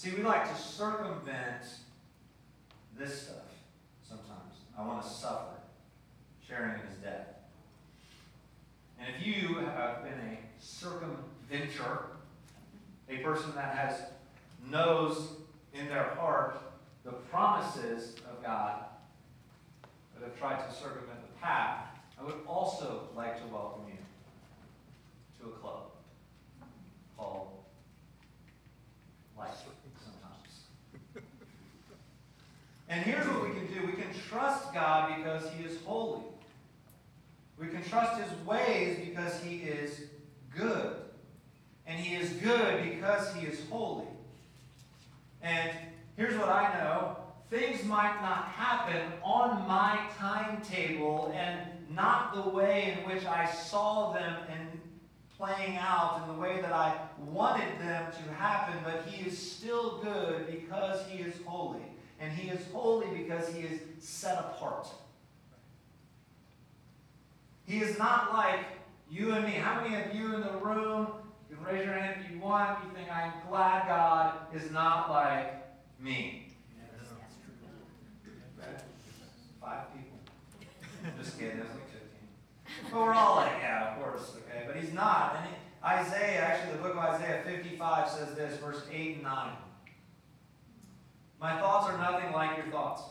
See, we like to circumvent this stuff sometimes. I want to suffer, sharing in his death. And if you have been a circumventor, a person that has knows in their heart the promises of God, but have tried to circumvent the path, I would also like to welcome you to a club called life sometimes. And here's what we can do we can trust God because He is holy. We can trust His ways because He is good. And He is good because He is holy. And here's what I know things might not happen on my timetable and not the way in which I saw them and playing out in the way that I wanted them to happen, but He is still good because He is holy. And He is holy because He is set apart. He is not like you and me. How many of you in the room, you can raise your hand if you want, you think, I'm glad God is not like me? Five people. Just kidding, that's like 15. But we're all like, yeah, of course, okay? But he's not. And Isaiah, actually, the book of Isaiah 55 says this, verse 8 and 9. My thoughts are nothing like your thoughts,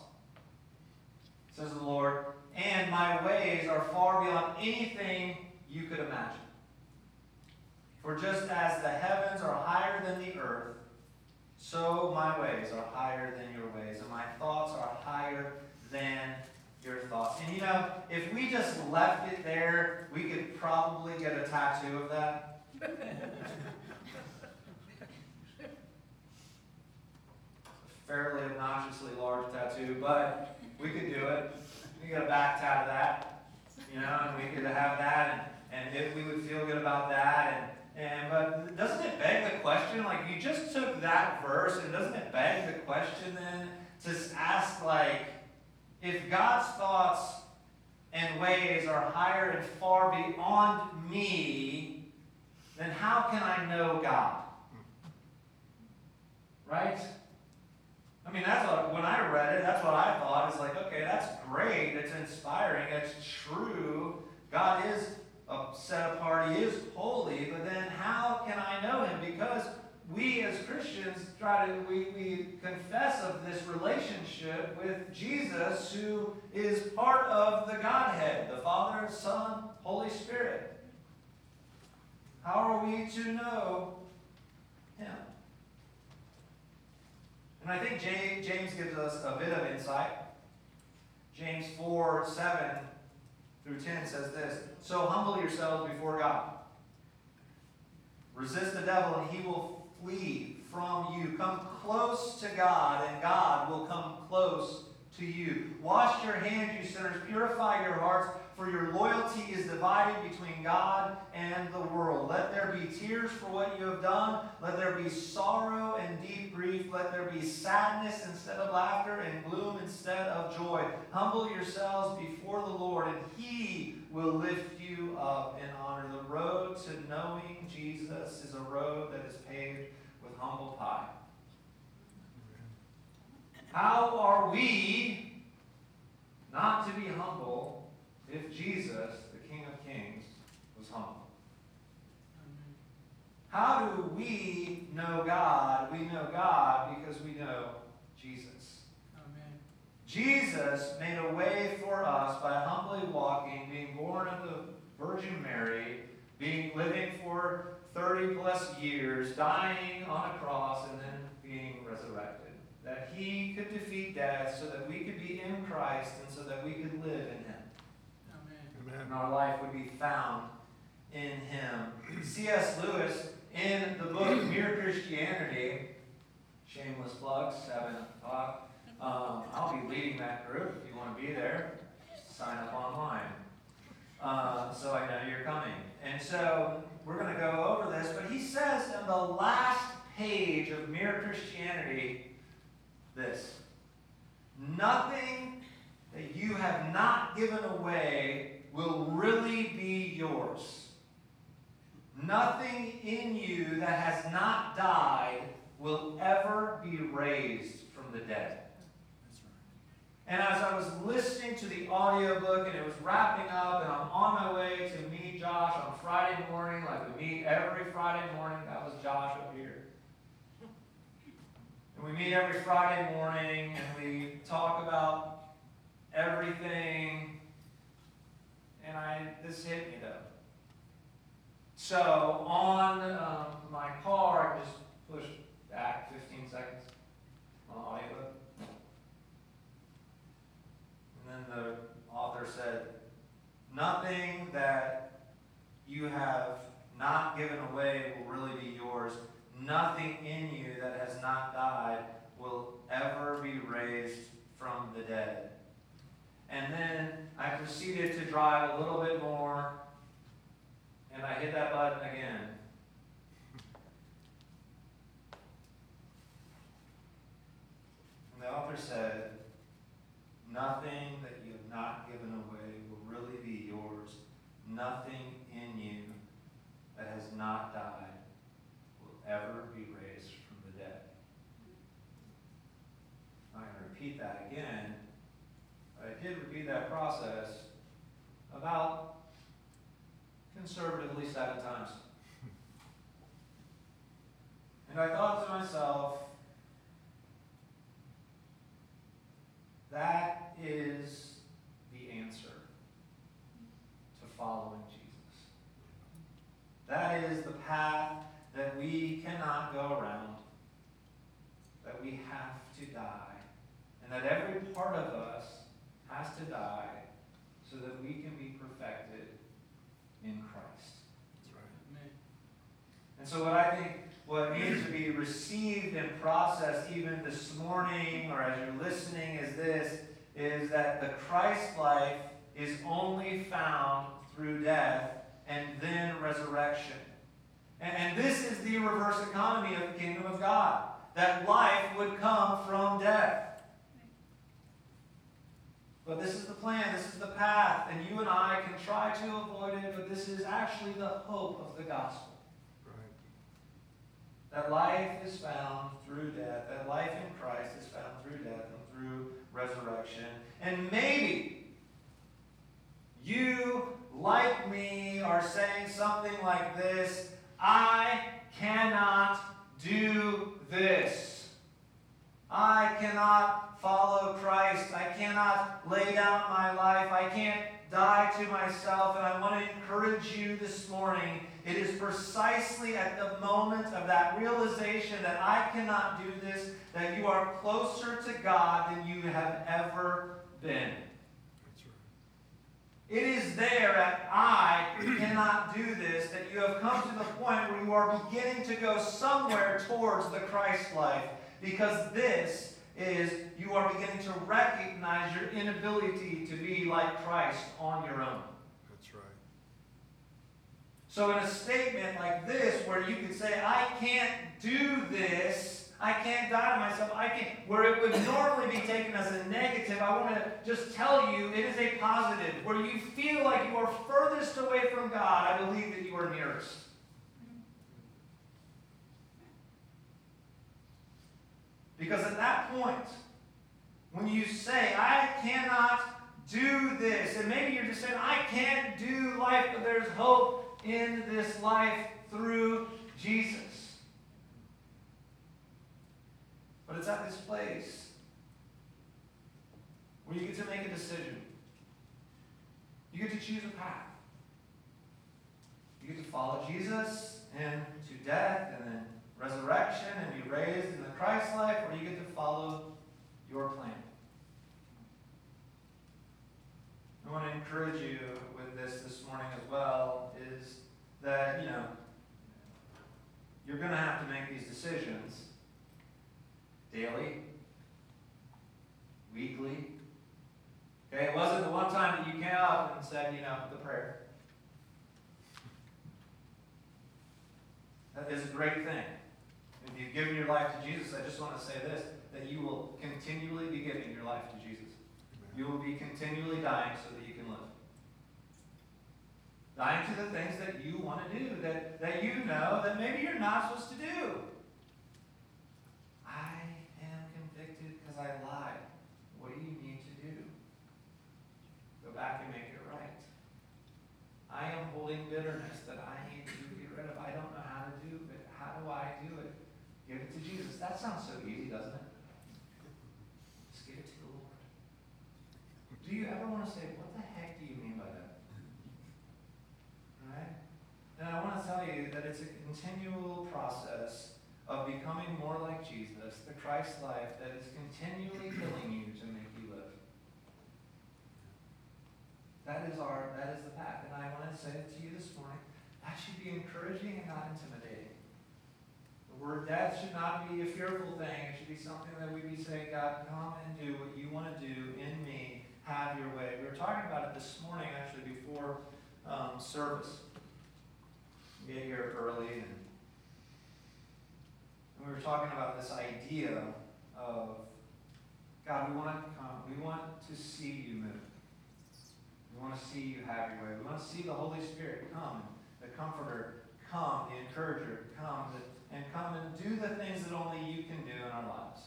says the Lord, and my ways are far beyond anything you could imagine. For just as the heavens are higher than the earth, so my ways are higher than your ways, and my thoughts are higher than your thoughts. And you know, if we just left it there, we could probably get a tattoo of that. fairly obnoxiously large tattoo, but we could do it. We could get a back tat of that, you know, and we could have that, and, and if we would feel good about that. And, and but doesn't it beg the question? Like you just took that verse, and doesn't it beg the question then to ask like, if God's thoughts and ways are higher and far beyond me, then how can I know God? Right? I mean, that's what, when I read it, that's what I thought. It's like, okay, that's great. It's inspiring. It's true. God is set apart. He is holy. But then how can I know him? Because we as Christians try to, we, we confess of this relationship with Jesus, who is part of the Godhead, the Father, Son, Holy Spirit. How are we to know him? And I think James gives us a bit of insight. James 4 7 through 10 says this So humble yourselves before God. Resist the devil, and he will flee from you. Come close to God, and God will come close to you. Wash your hands, you sinners. Purify your hearts, for your loyalty is divided between God and the world. Let there be tears for what you have done. Let there be sorrow and deep grief. Let there be sadness instead of laughter and gloom instead of joy. Humble yourselves before the Lord, and He will lift you up in honor. The road to knowing Jesus is a road that is paved with humble pie. How are we not to be humble if Jesus, the King of Kings, was humble? How do we know God? We know God because we know Jesus. Amen. Jesus made a way for us by humbly walking, being born of the Virgin Mary, being living for 30 plus years, dying on a cross, and then being resurrected that he could defeat death so that we could be in Christ and so that we could live in him. Amen. And our life would be found in him. C.S. Lewis, in the book Mere Christianity, shameless plug, 7 o'clock, um, I'll be leading that group if you want to be there. Sign up online. Uh, so I know you're coming. And so we're going to go over this, but he says in the last page of Mere Christianity, this nothing that you have not given away will really be yours. Nothing in you that has not died will ever be raised from the dead. And as I was listening to the audiobook and it was wrapping up, and I'm on my way to meet Josh on Friday morning, like we meet every Friday morning. That was Josh up here. And we meet every Friday morning and we talk about everything. And I this hit me though. So on um, my car, I just pushed back 15 seconds on audiobook. And then the author said, Nothing that you have not given away will really be yours. Nothing in you that has not died will ever be raised from the dead. And then I proceeded to drive a little bit more, and I hit that button again. And the author said, Nothing that you have not given away will really be yours. Nothing in you that has not died will ever be raised from the dead. I'm going to repeat that again. I did repeat that process about conservatively seven times. And I thought to myself, That is the answer to following Jesus. That is the path that we cannot go around, that we have to die, and that every part of us has to die so that we can be perfected in Christ. Right. And so, what I think what needs to be received and processed even this morning or as you're listening is this is that the Christ life is only found through death and then resurrection. And, and this is the reverse economy of the kingdom of God that life would come from death. But this is the plan, this is the path, and you and I can try to avoid it, but this is actually the hope of the gospel. That life is found through death. That life in Christ is found through death and through resurrection. And maybe you, like me, are saying something like this I cannot do this. I cannot follow Christ. I cannot lay down my life. I can't die to myself. And I want to encourage you this morning it is precisely at the moment of that realization that I cannot do this that you are closer to God than you have ever been. It is there at I cannot do this that you have come to the point where you are beginning to go somewhere towards the Christ life because this is you are beginning to recognize your inability to be like Christ on your own. So, in a statement like this, where you could say, I can't do this, I can't die to myself, I can't, where it would normally be taken as a negative, I want to just tell you it is a positive. Where you feel like you are furthest away from God, I believe that you are nearest. Because at that point, when you say, I cannot do this, and maybe you're just saying, I can't do life, but there's hope in this life through Jesus. But it's at this place where you get to make a decision. You get to choose a path. You get to follow Jesus and to death and then resurrection and be raised in the Christ life, or you get to follow your plan. I want to encourage you with this this morning as well is that, you know, you're going to have to make these decisions You will be continually dying so that you can live. Dying to the things that you want to do, that, that you know that maybe you're not supposed to do. I am convicted because I lied. What do you need to do? Go back and make it right. I am holding bitterness. To say, what the heck do you mean by that? Right? And I want to tell you that it's a continual process of becoming more like Jesus, the Christ life that is continually killing you to make you live. That is our that is the path. And I want to say it to you this morning. That should be encouraging and not intimidating. The word death should not be a fearful thing. It should be something that we be saying, God, come and do what you want to do in me. Have your way. We were talking about it this morning, actually, before um, service. We get here early and and we were talking about this idea of God, we want to come, we want to see you move. We want to see you have your way. We want to see the Holy Spirit come, the Comforter come, the Encourager come, and come and do the things that only you can do in our lives.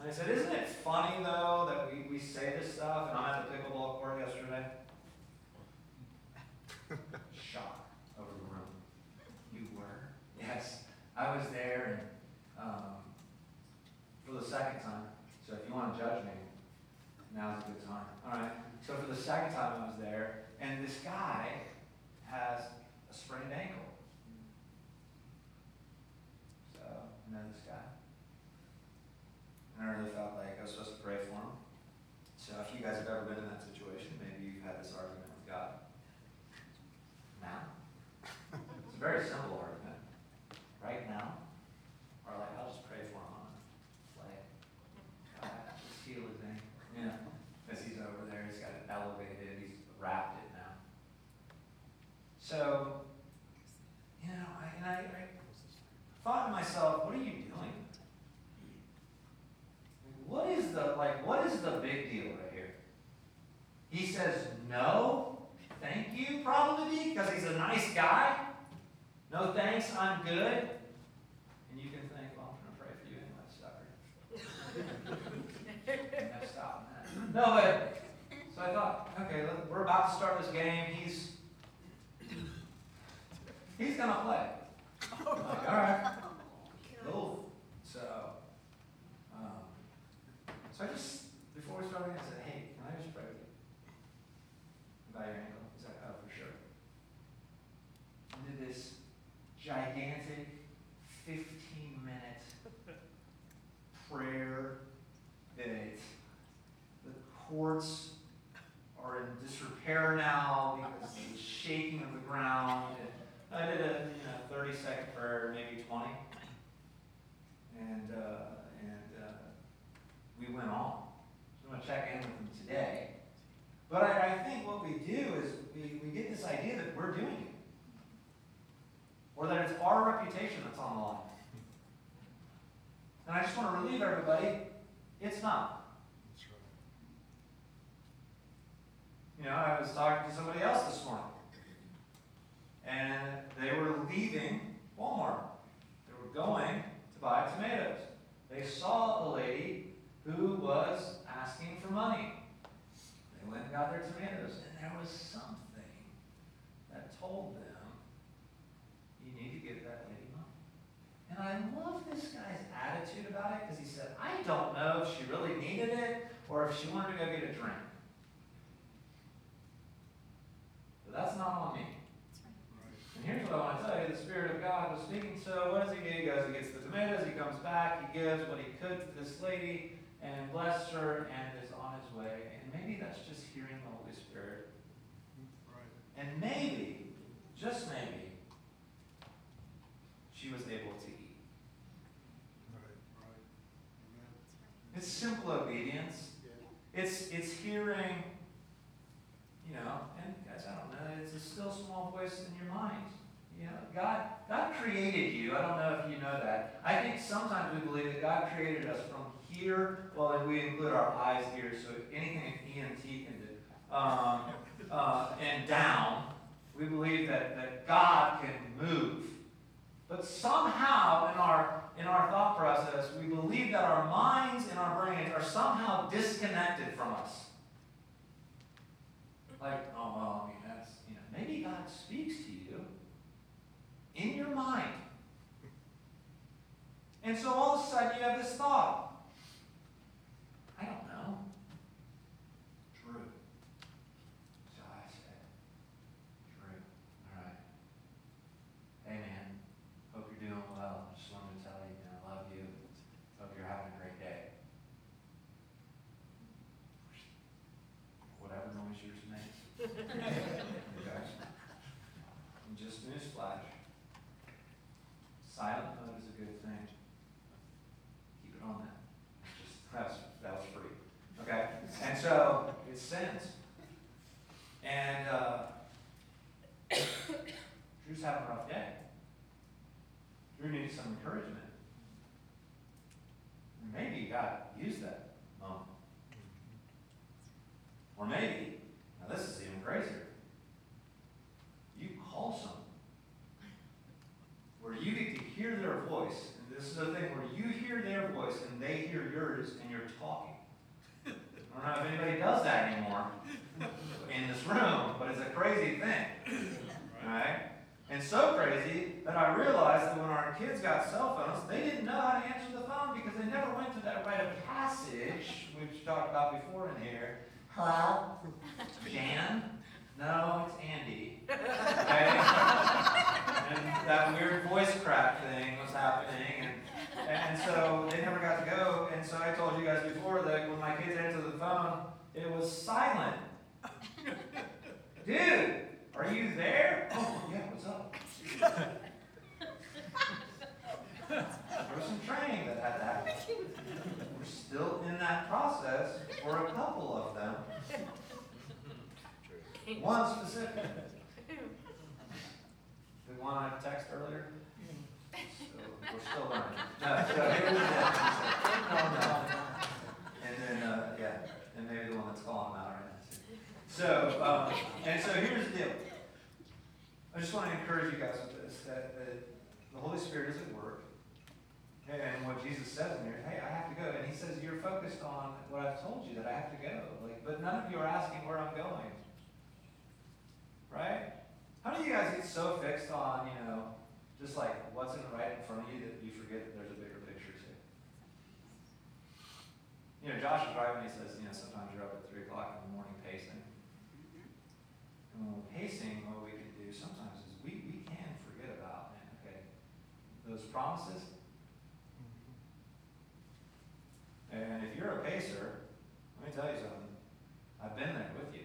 And I said, Isn't it funny, though, that we, we say this stuff, and I'm at the pickleball court yesterday? Shock over the room. You were? Yes. I was there and um, for the second time. So if you want to judge me, now's a good time. All right. So for the second time I was there, and this guy has a sprained ankle. So I know this. And I really felt like I was supposed to pray for him. So if you guys have ever been in that situation, maybe you've had this argument with God. Now, it's a very simple argument right now, or like, I'll just pray for him on play. God, just heal his ankle. Yeah. Because he's over there, he's got it elevated, he's wrapped it now. So, you know, I, and I, I thought to myself, what are you doing? What is the, like, what is the big deal right here? He says, no, thank you, probably because he's a nice guy. No thanks, I'm good. And you can think, well, I'm going to pray for you anyway, sucker. stop that. No, but, so I thought, okay, look, we're about to start this game. He's, he's going to play. I'm like, all right. Cool. So, um, so I just, before we started, I said, hey, can I just pray with you? About your ankle? He's like, oh, for sure. And did this gigantic 15 minute prayer that the courts are in disrepair now because of the shaking of the ground. And I did a you know, 30 second prayer, maybe 20. And, uh, and uh, we went on. So I'm going to check in with them today. But I, I think what we do is we, we get this idea that we're doing it or that it's our reputation that's on the line. And I just want to relieve everybody, it's not. That's right. You know, I was talking to somebody else this morning, and they were leaving Walmart. They were going to buy tomatoes. They saw a lady who was asking for money. They went and got their tomatoes, and there was something that told them you need to give that lady money. And I love this guy's attitude about it because he said, I don't know if she really needed it or if she wanted to go get a drink. But that's not on me. And here's what I want to tell you. The Spirit of God was speaking. So what does he do? He goes, he gets the tomatoes, he comes back, he gives what he could to this lady and bless her and is on his way. And maybe that's just hearing the Holy Spirit. And maybe, just maybe, she was able to eat. It's simple obedience. It's it's hearing, you know, and guys, I don't know, it's a still small voice in your mind. You know, God God created you. I don't know if you know that. I think sometimes we believe that God created us from here, well, if we include our eyes here, so anything an EMT can do, um, uh, and down, we believe that, that God can move. But somehow in our in our thought process, we believe that our minds and our brains are somehow disconnected from us like, oh, well, I mean, that's, you know, maybe God speaks to you in your mind. And so all of a sudden you have this thought we've talked about before in here. Hello? Dan? of you are asking where I'm going. Right? How do you guys get so fixed on, you know, just like what's in right in front of you that you forget that there's a bigger picture too? You know, Josh is right when he says, you know, sometimes you're up at 3 o'clock in the morning pacing. And when we're pacing, what we can do sometimes is we, we can forget about, man, okay, those promises. Mm-hmm. And if you're a pacer, let me tell you something. I've been there with you.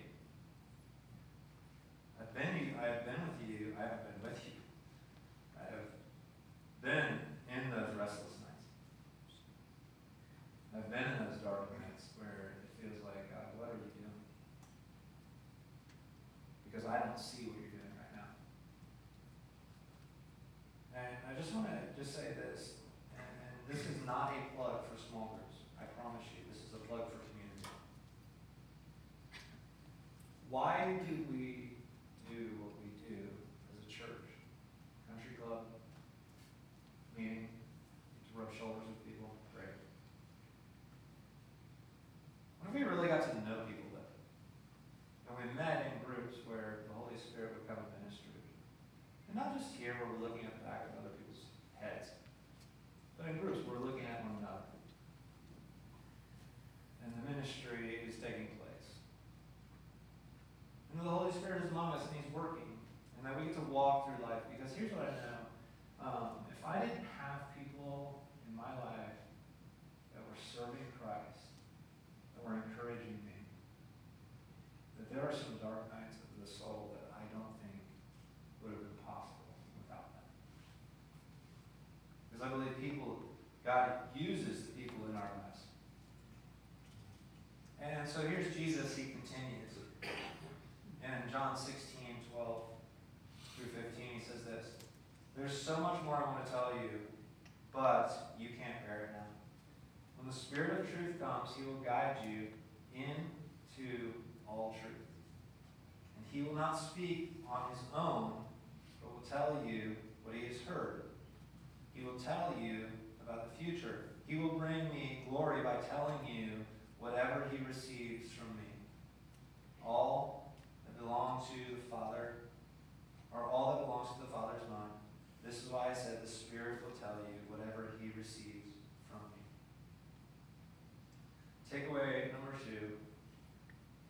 Takeaway number two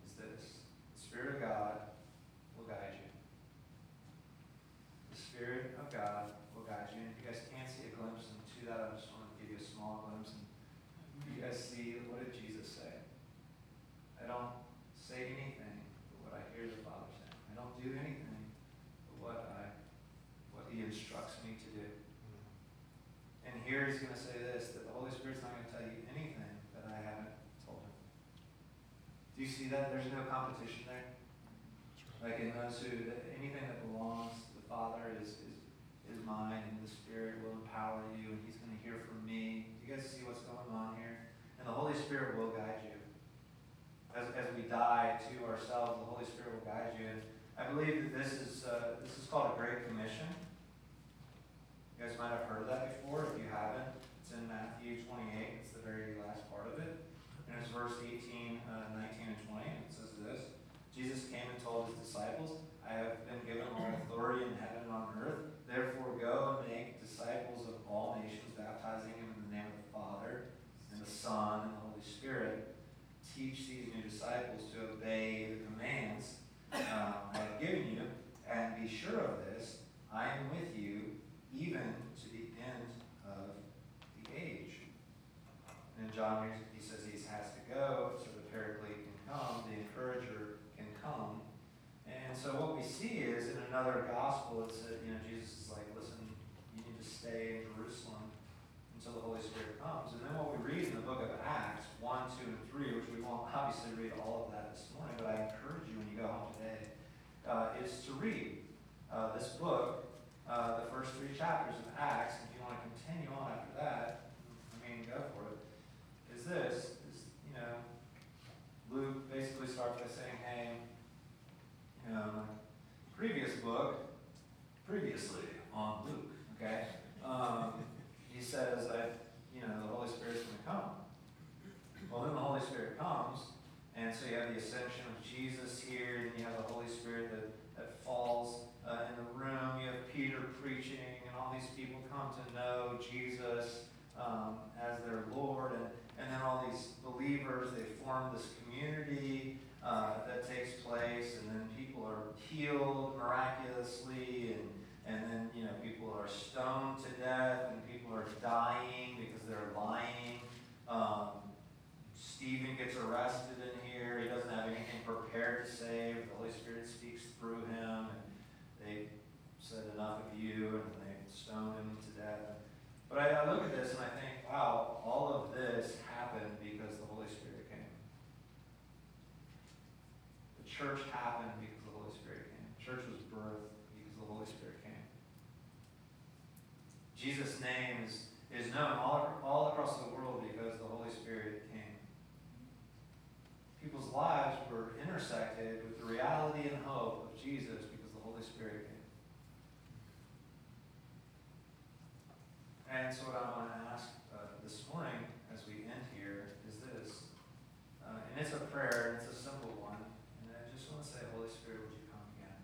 is this the Spirit of God will guide you. The Spirit of God will guide you. And if you guys can't see a glimpse into that, I just want to give you a small glimpse. And you guys see what did Jesus say? I don't say anything but what I hear the Father say. I don't do anything but what I what He instructs me to do. And here He's going to say this: that the Holy Spirit's not going to tell you anything that I haven't told Him. Do you see that? There's no competition there. Like in those who, that anything that belongs to the Father is, is, is mine, and the Spirit will empower you, and He's going to hear from me. Do you guys see what's going on here? And the Holy Spirit will guide you. As, as we die to ourselves, the Holy Spirit will guide you. And I believe that this is, uh, this is called a Great Commission. You guys might have heard of that before. If you haven't, it's in Matthew 28. It's the very last part of it. And it's verse 18, uh, 19, and 20. And it says this. Jesus came and told his disciples, I have been given all authority in heaven and on earth. Therefore, go and make disciples of all nations, baptizing them in the name of the Father, and the Son, and the Holy Spirit. Teach these new disciples to obey the commands um, I have given you, and be sure of this I am with you even to the end of the age. And in John, he says he has to go so the Paraclete can come, the encourager can come. And so what we see is in another gospel, it's that, you know, Jesus is like, listen, you need to stay in Jerusalem until the Holy Spirit comes. And then what we read in the book of Acts 1, 2, and 3, which we won't obviously read all of that this morning, but I encourage you when you go home today, uh, is to read uh, this book, uh, the first three chapters of Acts. If you want to continue on after that, I mean, go for it. Is this, is, you know, Luke basically starts by saying, hey, you know, previous book, previously on Luke, okay? Um, he says that, you know, the Holy Spirit's going to come. Well, then the Holy Spirit comes, and so you have the ascension of Jesus here, and you have the Holy Spirit that, that falls uh, in the room. You have Peter preaching, and all these people come to know Jesus um, as their Lord, and, and then all these believers, they form this community uh, that takes place, and then people are healed miraculously, and, and then, you know, people are stoned to death, and people are dying because they're lying. Um, Stephen gets arrested in here. He doesn't have anything prepared to say. The Holy Spirit speaks through him, and they said enough of you, and they stoned him to death. But I, I look at this and I think, wow, all of this happened because the Holy Spirit came. The church happened because the Holy Spirit came. The church was birthed because the Holy Spirit came. Jesus' name is, is known all, all across the world because the Holy Spirit came. People's lives were intersected with the reality and hope of Jesus because the Holy Spirit came. And so what I want to ask uh, this morning as we end here is this. Uh, and it's a prayer, and it's a simple one. And I just want to say, Holy Spirit, would you come again?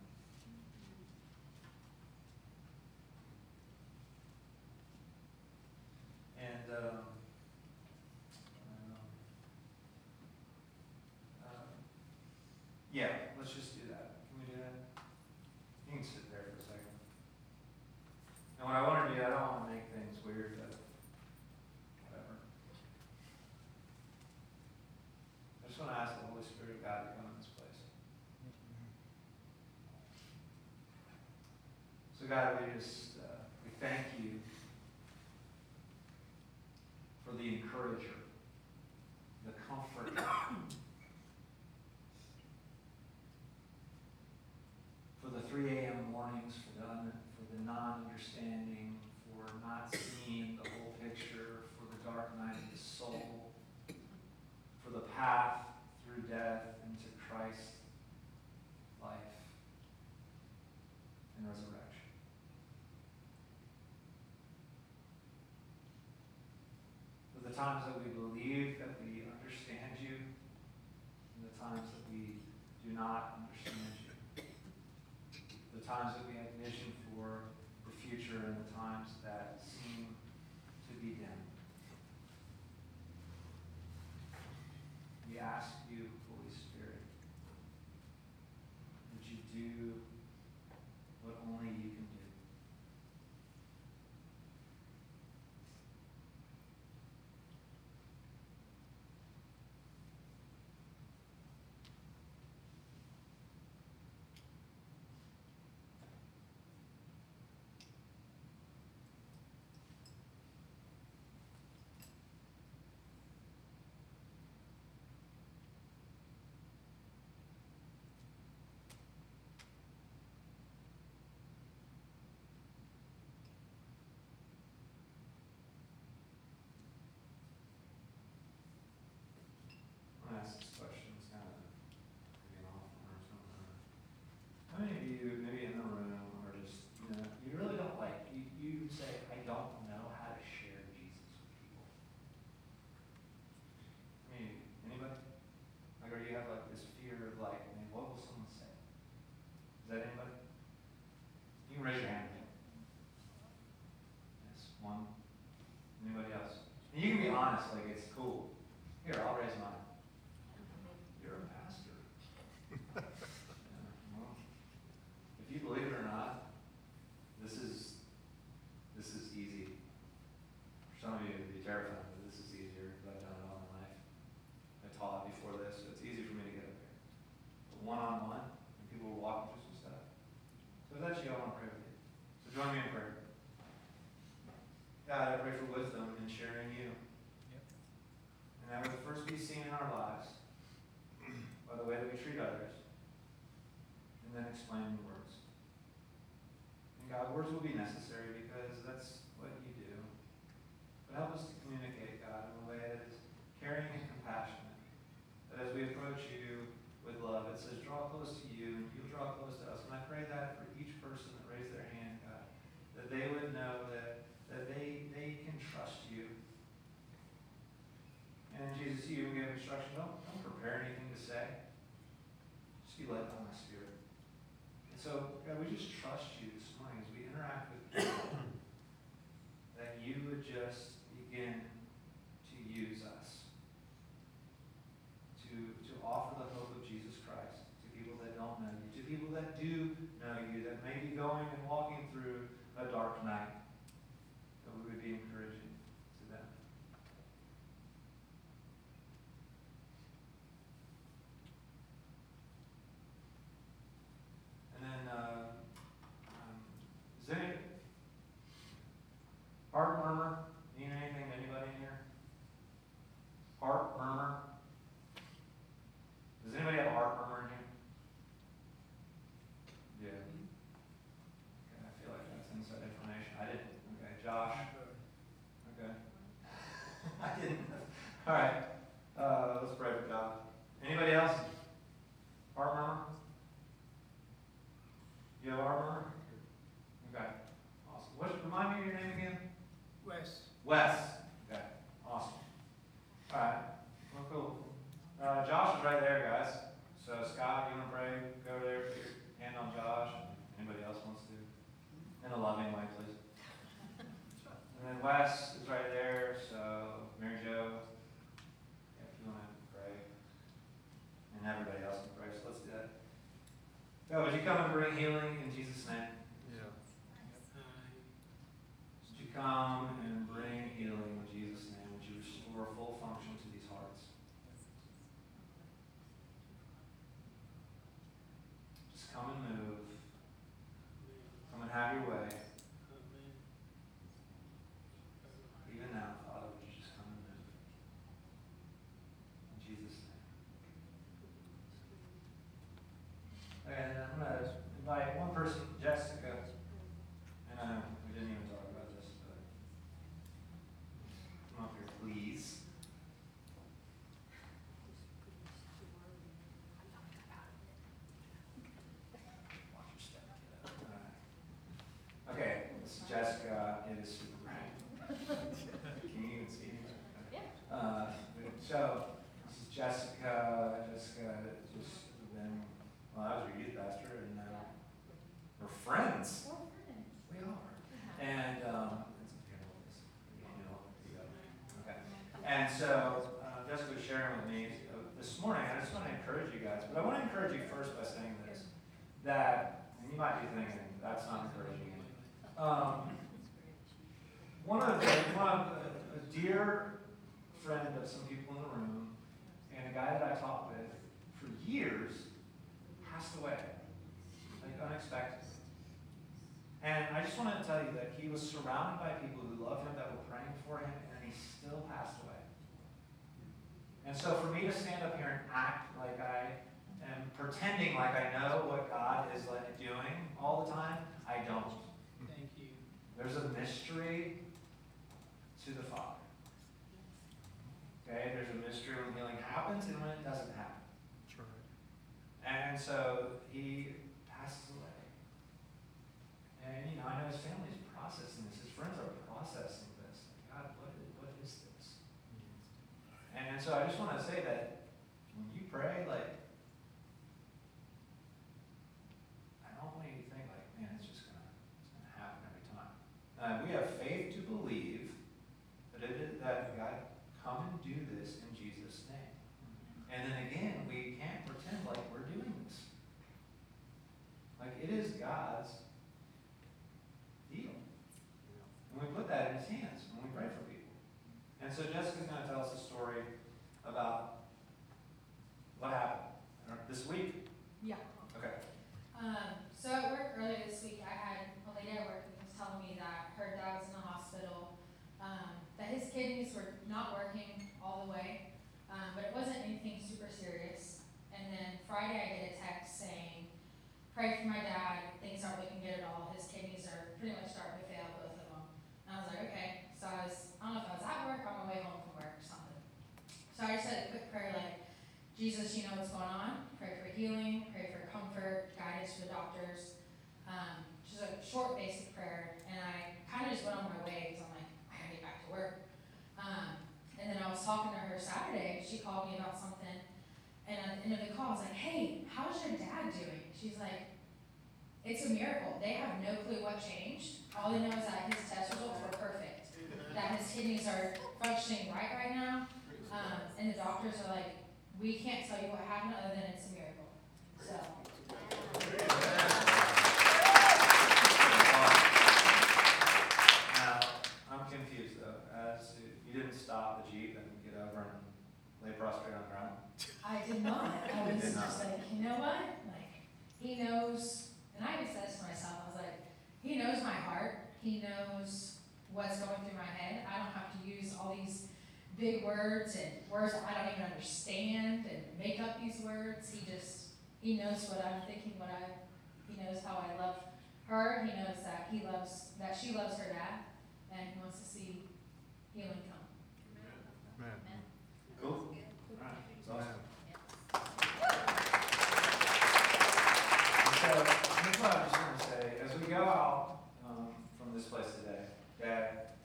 And um, um, uh, yeah, let's just do that. Can we do that? You can sit there for a second. And what I want to do, I don't want to make things weird, but whatever. I just want to ask the Holy Spirit of God to come in this place. So God, we just, uh, we thank you for the encourager, the comforter, for the 3 a.m. mornings, for the, un- for the non-understanding, for not seeing the whole picture, for the dark night of the soul, for the path through death into Christ's life and resurrection. For the times that we believe that we understand you, and the times that we do not understand you. The times that we have close to you, and you'll draw close to us. And I pray that for each person that raised their hand, God, that they would know that, that they, they can trust you. And Jesus, you even gave instruction, don't, don't prepare anything to say. Just be led by my spirit. And so, God, we just trust you this morning as we interact with you, that you would just begin to use us to, to offer the hope of Jesus Christ to people that don't know you, to people that do know you, that may be going and walking through a dark night, that we would be encouraging to them. And then, uh, um, is there any, heart murmur, mean anything to anybody in here? Heart murmur? Does anybody have a heart murmur in here? Yeah. Okay, I feel like that's inside information. I didn't. Okay, Josh? Okay. I didn't. All right. Uh, let's pray for God. Anybody else? Murmur? You have murmur? Okay. Awesome. What, remind me of your name again? Wes. Wes. Okay. Awesome. All right. Well, cool. Uh, Josh is right there, guys. So Scott, you want to pray? Go over there, put your hand on Josh. Anybody else wants to? In a loving way, please. And then Wes is right there. So Mary Jo, if you want to pray, and everybody else pray. So let's do that. God, would you come and bring healing in Jesus' name? Yeah. Would you come and bring healing in Jesus' name? Would you restore full function to these hearts? Just come and move. Come and have your way. Even now, Father, would you just come and move? In Jesus' name. And I'm going to invite one person, Jessica. And uh, we didn't even talk about this, but come up here, please. Watch your step, kiddo. All right. Okay, this is Jessica. It is super bright. Can you even see me? Okay. Uh, so, this is Jessica. Jessica just been, well, I was your youth pastor, and now we're friends. We are. And, um, here, hold this. You know, here you go. Okay. And so, uh, Jessica was sharing with me uh, this morning, I just want to encourage you guys, but I want to encourage you first by saying this, that, and you might be thinking, that's not encouraging me. Um, one of the, one of the, a dear friend of some people in the room, and a guy that I taught with for years, passed away, like unexpectedly. And I just wanted to tell you that he was surrounded by people who loved him, that were praying for him, and then he still passed away. And so for me to stand up here and act like I am pretending like I know what God is like doing all the time, I don't. Thank you. There's a mystery to the Father. Okay, there's a mystery when healing happens and when it doesn't happen. Right. And so he passes away. And you know, I know his family's processing this. His friends are processing this. Like, God, what is, what is this? And so I just want to say that when you pray, like, I don't want you to think like, man, it's just gonna, it's gonna happen every time. Uh, we have faith to believe that it is, that God so Jessica's going to tell us a story about what happened this week. Yeah. Okay. Um, so at work earlier this week, I had a lady at work who was telling me that her dad was in the hospital, um, that his kidneys were not working all the way, um, but it wasn't anything super serious. And then Friday, I get a text saying, pray for my dad, things aren't looking good at all, his kidneys are pretty much starting to fail, both of them. And I was like, okay, so I was, I don't know if I was at work or on my way home from work or something. So I just said a quick prayer like, Jesus, you know what's going on, pray for healing, pray for comfort, guidance for the doctors. Um, just a short, basic prayer, and I kind of just went on my way because I'm like, I gotta get back to work. Um, and then I was talking to her Saturday. She called me about something, and at the end of the call, I was like, Hey, how's your dad doing? She's like, It's a miracle. They have no clue what changed. All they know is that his test results were perfect, that his kidneys are functioning right right now, um, and the doctors are like, We can't tell you what happened other than it's a miracle. So. Now, I'm confused though, as you didn't stop the Jeep and get over and lay prostrate on the ground. I did not. I was just like, you know what? Like, he knows, and I even said this to myself, I was like, he knows my heart. He knows what's going through my head. I don't have to use all these big words and words that I don't even understand and make up these words. He just, he knows what I'm thinking, what I, he knows how I love her. He knows that he loves, that she loves her dad, and he wants to see healing come. Amen. Amen. Cool? Alright, that's awesome. And so, here's what I just want to say, as we go out, um, from this place today, that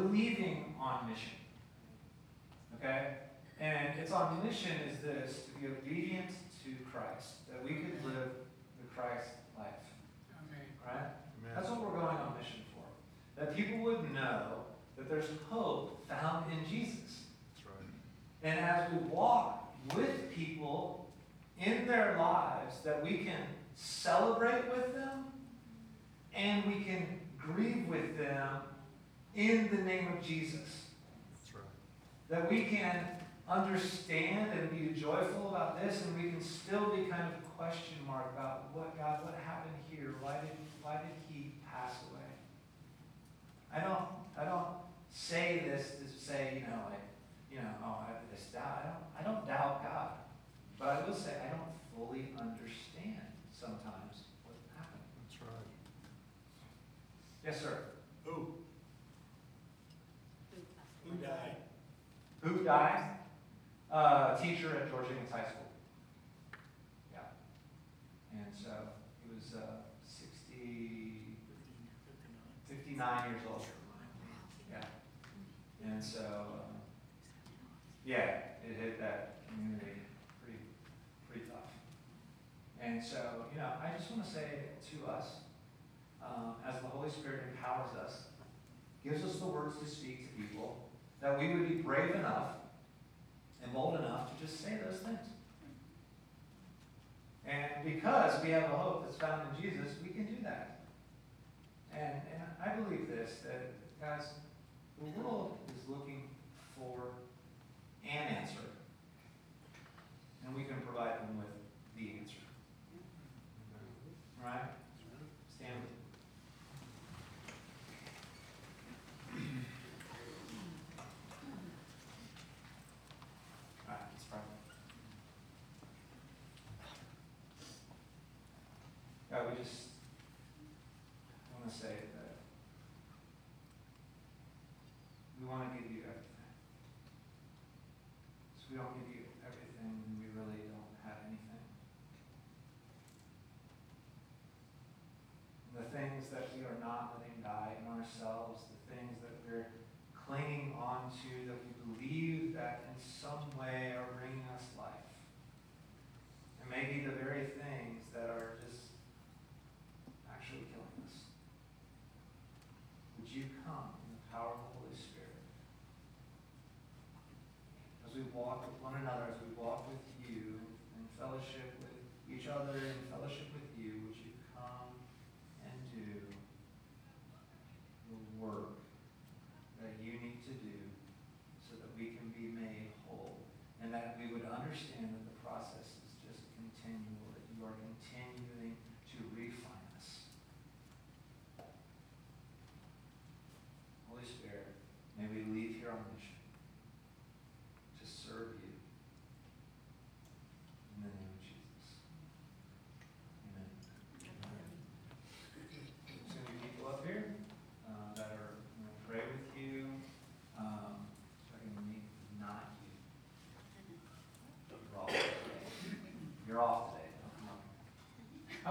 we're leaving on mission. Okay? And it's on mission is this, to be obedient to Christ, that we could live the Christ life, Amen. right? Amen. That's what we're going on mission for. That people would know that there's hope found in Jesus. That's right. And as we walk with people in their lives, that we can celebrate with them and we can grieve with them in the name of Jesus. That's right. That we can understand and be joyful about this and we can still be kind of a question mark about what God, what happened here? Why did, why did he pass away? I don't, I don't say this to say, you know, like, you know, oh, I have this doubt. I don't, I don't doubt God. But I will say I don't fully understand sometimes what happened. That's right. Yes, sir. Who? Who died? Who died? Uh, teacher at George Higgins High School. Yeah. And so he was uh, 60, 59 years old. Yeah. And so, um, yeah, it hit that community pretty, pretty tough. And so, you know, I just want to say to us, um, as the Holy Spirit empowers us, gives us the words to speak to people, that we would be brave enough and bold enough to just say those things. And because we have a hope that's found in Jesus, we can do that. And, and I believe this, that, guys, the world is looking for an answer. And we can provide them with the answer. Right? Stand with me. All right, let's pray. We just want to say that we want to give you everything. So we don't give you everything, we really don't have anything. The things that we are not letting die in ourselves,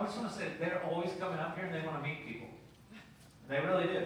just want to say they're always coming up here and they want to meet people. They really do.